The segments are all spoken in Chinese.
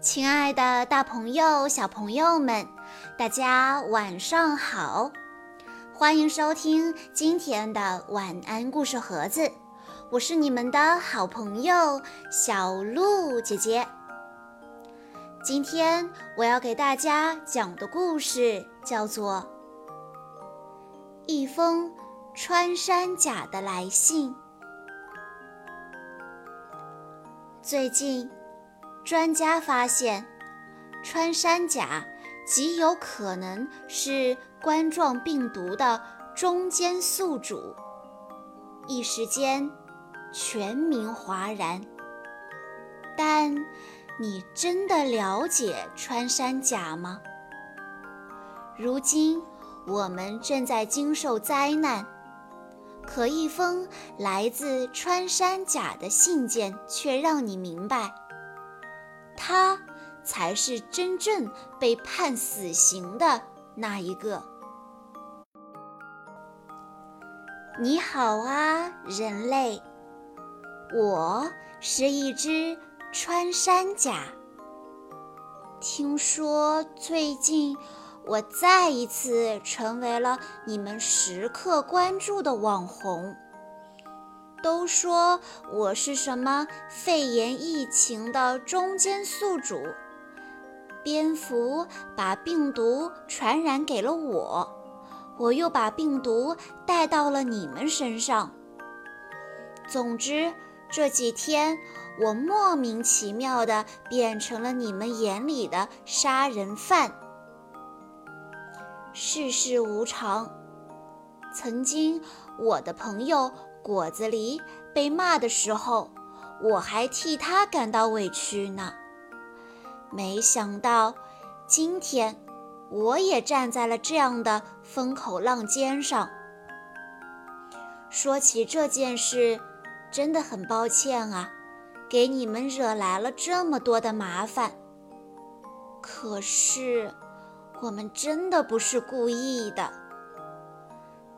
亲爱的，大朋友、小朋友们，大家晚上好！欢迎收听今天的晚安故事盒子，我是你们的好朋友小鹿姐姐。今天我要给大家讲的故事叫做《一封穿山甲的来信》。最近。专家发现，穿山甲极有可能是冠状病毒的中间宿主。一时间，全民哗然。但你真的了解穿山甲吗？如今我们正在经受灾难，可一封来自穿山甲的信件却让你明白。他才是真正被判死刑的那一个。你好啊，人类！我是一只穿山甲。听说最近我再一次成为了你们时刻关注的网红。都说我是什么肺炎疫情的中间宿主，蝙蝠把病毒传染给了我，我又把病毒带到了你们身上。总之，这几天我莫名其妙的变成了你们眼里的杀人犯。世事无常，曾经我的朋友。果子狸被骂的时候，我还替他感到委屈呢。没想到今天，我也站在了这样的风口浪尖上。说起这件事，真的很抱歉啊，给你们惹来了这么多的麻烦。可是，我们真的不是故意的。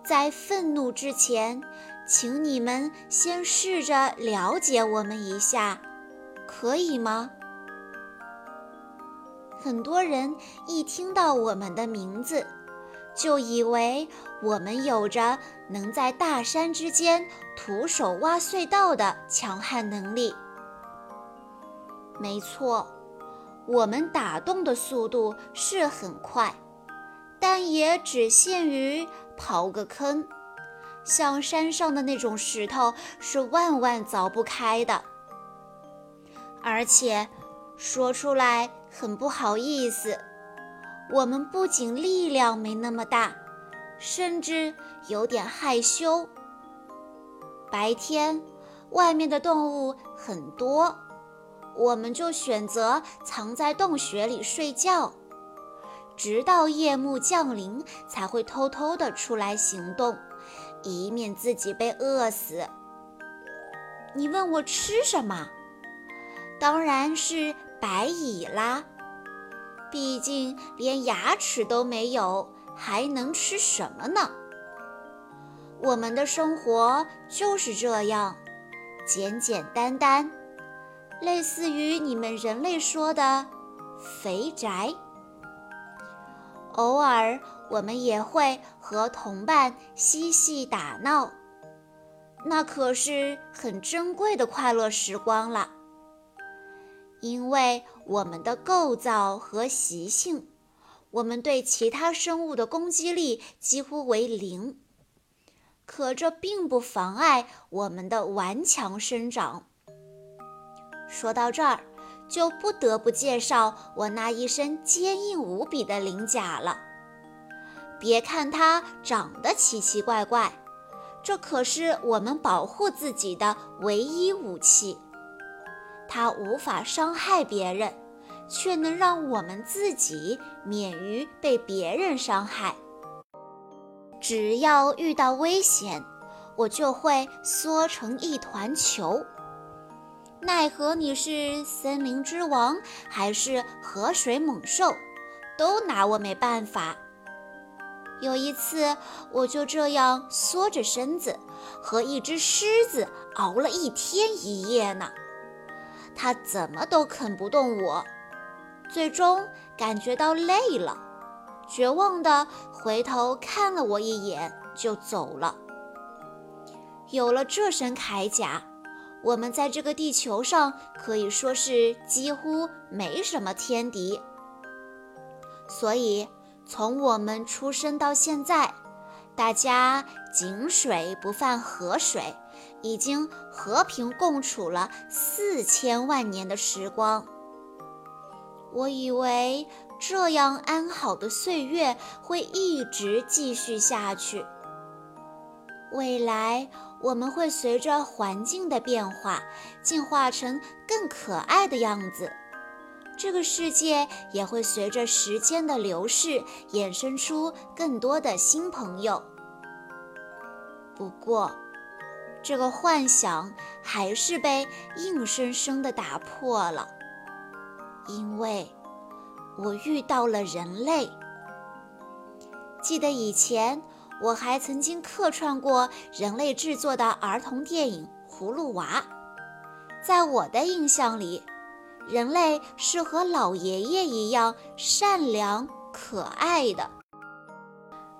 在愤怒之前。请你们先试着了解我们一下，可以吗？很多人一听到我们的名字，就以为我们有着能在大山之间徒手挖隧道的强悍能力。没错，我们打洞的速度是很快，但也只限于刨个坑。像山上的那种石头是万万凿不开的，而且说出来很不好意思，我们不仅力量没那么大，甚至有点害羞。白天外面的动物很多，我们就选择藏在洞穴里睡觉，直到夜幕降临才会偷偷的出来行动。以免自己被饿死。你问我吃什么？当然是白蚁啦！毕竟连牙齿都没有，还能吃什么呢？我们的生活就是这样，简简单单，类似于你们人类说的“肥宅”。偶尔。我们也会和同伴嬉戏打闹，那可是很珍贵的快乐时光了。因为我们的构造和习性，我们对其他生物的攻击力几乎为零，可这并不妨碍我们的顽强生长。说到这儿，就不得不介绍我那一身坚硬无比的鳞甲了。别看它长得奇奇怪怪，这可是我们保护自己的唯一武器。它无法伤害别人，却能让我们自己免于被别人伤害。只要遇到危险，我就会缩成一团球。奈何你是森林之王，还是河水猛兽，都拿我没办法。有一次，我就这样缩着身子，和一只狮子熬了一天一夜呢。它怎么都啃不动我，最终感觉到累了，绝望地回头看了我一眼，就走了。有了这身铠甲，我们在这个地球上可以说是几乎没什么天敌。所以，从我们出生到现在，大家井水不犯河水，已经和平共处了四千万年的时光。我以为这样安好的岁月会一直继续下去。未来我们会随着环境的变化，进化成更可爱的样子。这个世界也会随着时间的流逝，衍生出更多的新朋友。不过，这个幻想还是被硬生生的打破了。因为我遇到了人类。记得以前我还曾经客串过人类制作的儿童电影《葫芦娃》。在我的印象里，人类是和老爷爷一样善良可爱的。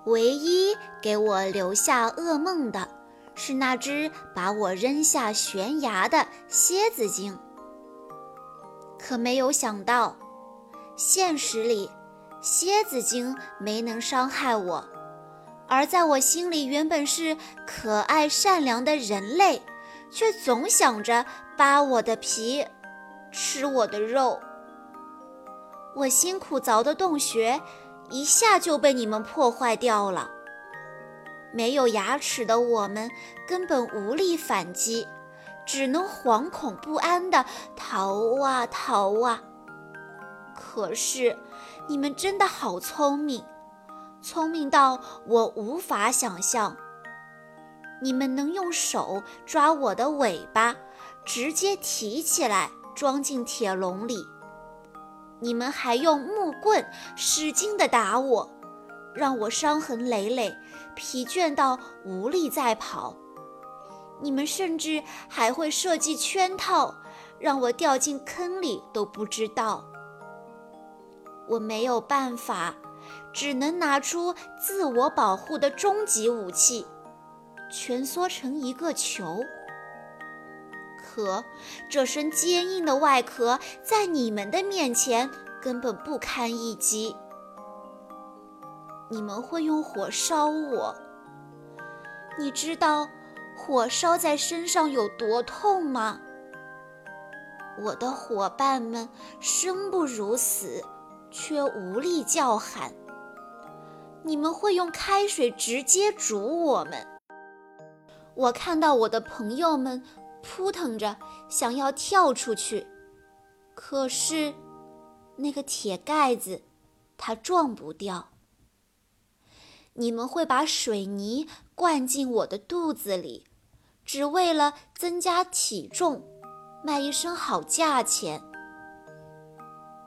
唯一给我留下噩梦的是那只把我扔下悬崖的蝎子精。可没有想到，现实里，蝎子精没能伤害我，而在我心里原本是可爱善良的人类，却总想着扒我的皮，吃我的肉。我辛苦凿的洞穴，一下就被你们破坏掉了。没有牙齿的我们，根本无力反击。只能惶恐不安地逃啊逃啊！可是你们真的好聪明，聪明到我无法想象。你们能用手抓我的尾巴，直接提起来装进铁笼里；你们还用木棍使劲地打我，让我伤痕累累，疲倦到无力再跑。你们甚至还会设计圈套，让我掉进坑里都不知道。我没有办法，只能拿出自我保护的终极武器——蜷缩成一个球。壳这身坚硬的外壳在你们的面前根本不堪一击。你们会用火烧我，你知道？火烧在身上有多痛吗？我的伙伴们生不如死，却无力叫喊。你们会用开水直接煮我们。我看到我的朋友们扑腾着想要跳出去，可是那个铁盖子，它撞不掉。你们会把水泥灌进我的肚子里。只为了增加体重，卖一身好价钱。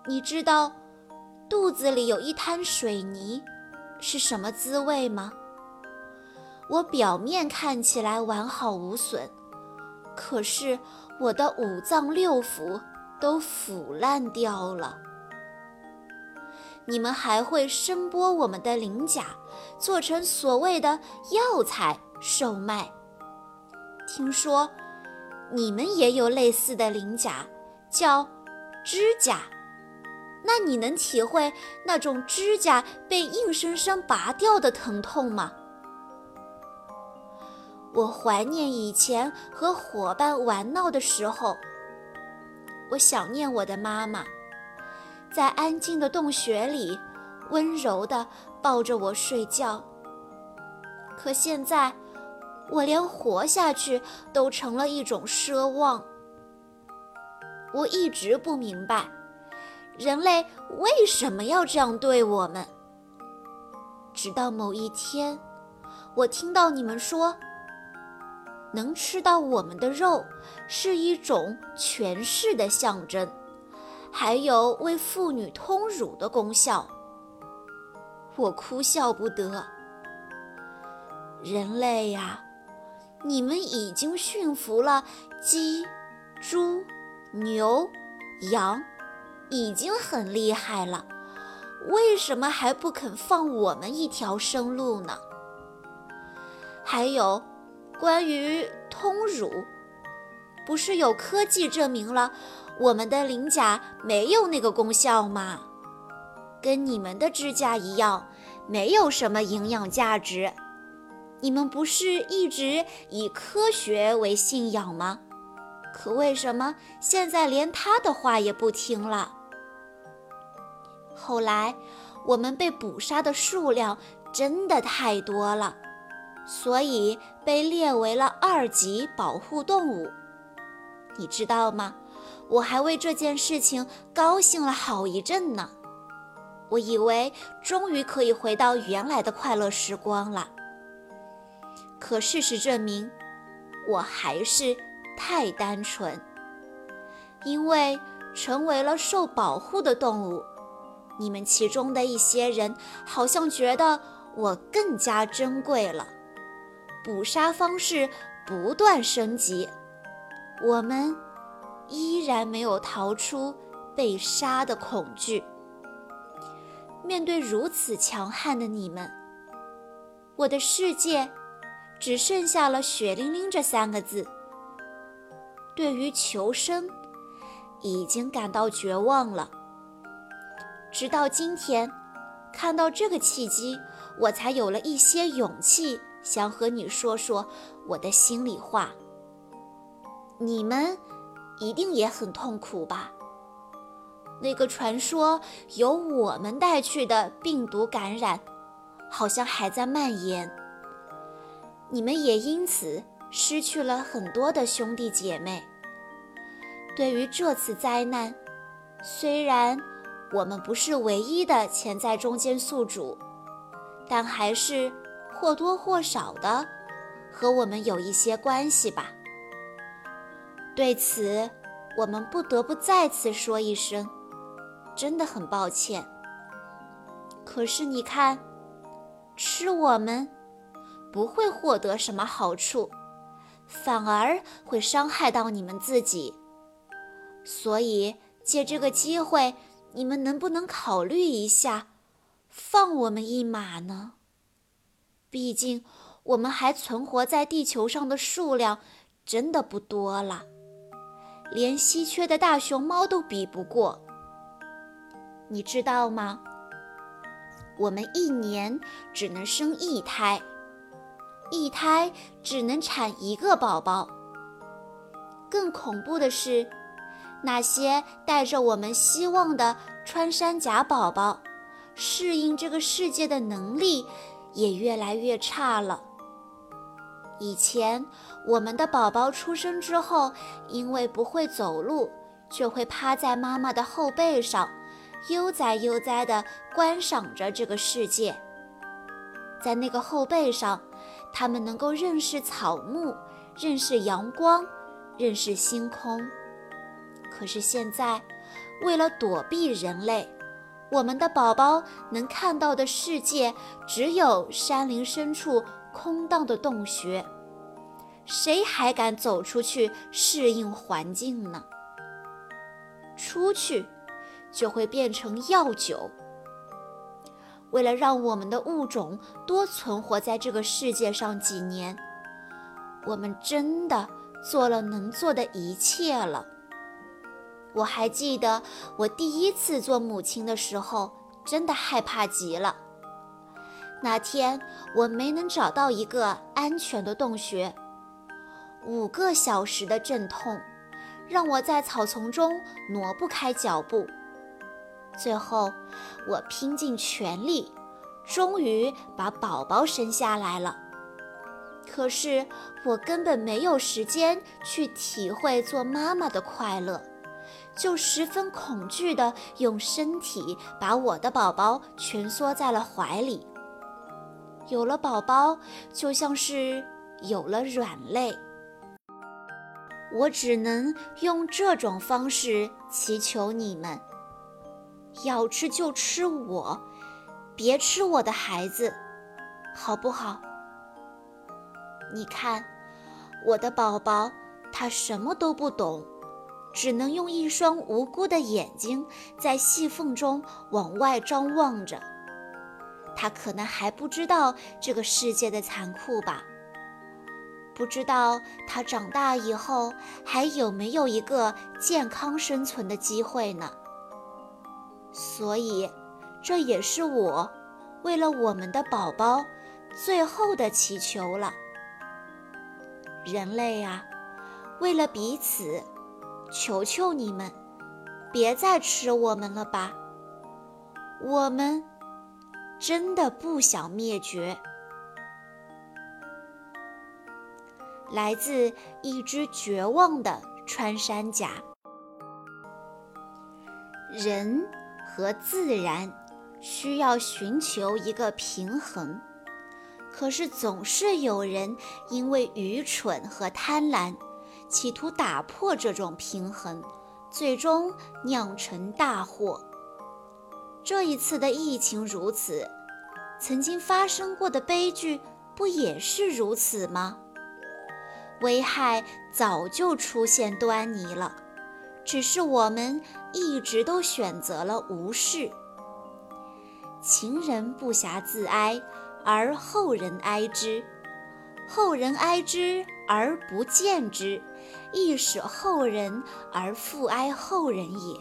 你知道肚子里有一滩水泥是什么滋味吗？我表面看起来完好无损，可是我的五脏六腑都腐烂掉了。你们还会声剥我们的鳞甲，做成所谓的药材售卖。听说你们也有类似的鳞甲，叫指甲。那你能体会那种指甲被硬生生拔掉的疼痛吗？我怀念以前和伙伴玩闹的时候，我想念我的妈妈，在安静的洞穴里温柔地抱着我睡觉。可现在。我连活下去都成了一种奢望。我一直不明白，人类为什么要这样对我们。直到某一天，我听到你们说，能吃到我们的肉是一种权势的象征，还有为妇女通乳的功效。我哭笑不得。人类呀！你们已经驯服了鸡、猪、牛、羊，已经很厉害了，为什么还不肯放我们一条生路呢？还有，关于通乳，不是有科技证明了我们的鳞甲没有那个功效吗？跟你们的指甲一样，没有什么营养价值。你们不是一直以科学为信仰吗？可为什么现在连他的话也不听了？后来，我们被捕杀的数量真的太多了。所以被列为了二级保护动物，你知道吗？我还为这件事情高兴了好一阵呢。我以为终于可以回到原来的快乐时光了。可事实证明，我还是太单纯。因为成为了受保护的动物，你们其中的一些人好像觉得我更加珍贵了。捕杀方式不断升级，我们依然没有逃出被杀的恐惧。面对如此强悍的你们，我的世界只剩下了血淋淋这三个字。对于求生，已经感到绝望了。直到今天，看到这个契机，我才有了一些勇气。想和你说说我的心里话。你们一定也很痛苦吧？那个传说由我们带去的病毒感染，好像还在蔓延。你们也因此失去了很多的兄弟姐妹。对于这次灾难，虽然我们不是唯一的潜在中间宿主，但还是。或多或少的和我们有一些关系吧。对此，我们不得不再次说一声，真的很抱歉。可是你看，吃我们不会获得什么好处，反而会伤害到你们自己。所以借这个机会，你们能不能考虑一下，放我们一马呢？毕竟，我们还存活在地球上的数量真的不多了，连稀缺的大熊猫都比不过。你知道吗？我们一年只能生一胎，一胎只能产一个宝宝。更恐怖的是，那些带着我们希望的穿山甲宝宝，适应这个世界的能力。也越来越差了。以前，我们的宝宝出生之后，因为不会走路，就会趴在妈妈的后背上，悠哉悠哉地观赏着这个世界。在那个后背上，他们能够认识草木，认识阳光，认识星空。可是现在，为了躲避人类，我们的宝宝能看到的世界只有山林深处空荡的洞穴，谁还敢走出去适应环境呢？出去就会变成药酒。为了让我们的物种多存活在这个世界上几年，我们真的做了能做的一切了。我还记得我第一次做母亲的时候，真的害怕极了。那天我没能找到一个安全的洞穴，五个小时的阵痛，让我在草丛中挪不开脚步。最后，我拼尽全力，终于把宝宝生下来了。可是我根本没有时间去体会做妈妈的快乐。就十分恐惧地用身体把我的宝宝蜷缩在了怀里。有了宝宝，就像是有了软肋。我只能用这种方式祈求你们：要吃就吃我，别吃我的孩子，好不好？你看，我的宝宝，他什么都不懂。只能用一双无辜的眼睛在细缝中往外张望着。他可能还不知道这个世界的残酷吧？不知道他长大以后还有没有一个健康生存的机会呢？所以，这也是我为了我们的宝宝最后的祈求了。人类啊，为了彼此，求求你们，别再吃我们了吧！我们。真的不想灭绝。来自一只绝望的穿山甲。人和自然需要寻求一个平衡，可是总是有人因为愚蠢和贪婪，企图打破这种平衡，最终酿成大祸。这一次的疫情如此，曾经发生过的悲剧不也是如此吗？危害早就出现端倪了，只是我们一直都选择了无视。前人不暇自哀，而后人哀之；后人哀之而不见之，亦使后人而复哀后人也。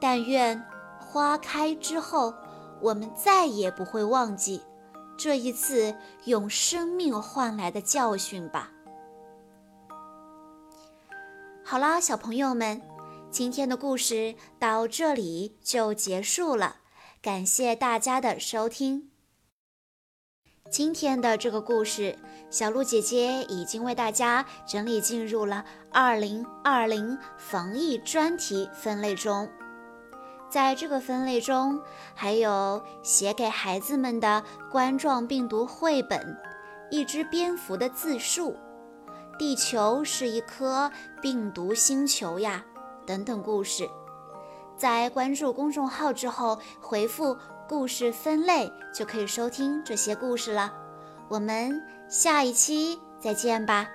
但愿。花开之后，我们再也不会忘记这一次用生命换来的教训吧。好啦，小朋友们，今天的故事到这里就结束了，感谢大家的收听。今天的这个故事，小鹿姐姐已经为大家整理进入了二零二零防疫专题分类中。在这个分类中，还有写给孩子们的冠状病毒绘本、一只蝙蝠的自述、地球是一颗病毒星球呀等等故事。在关注公众号之后，回复“故事分类”就可以收听这些故事了。我们下一期再见吧。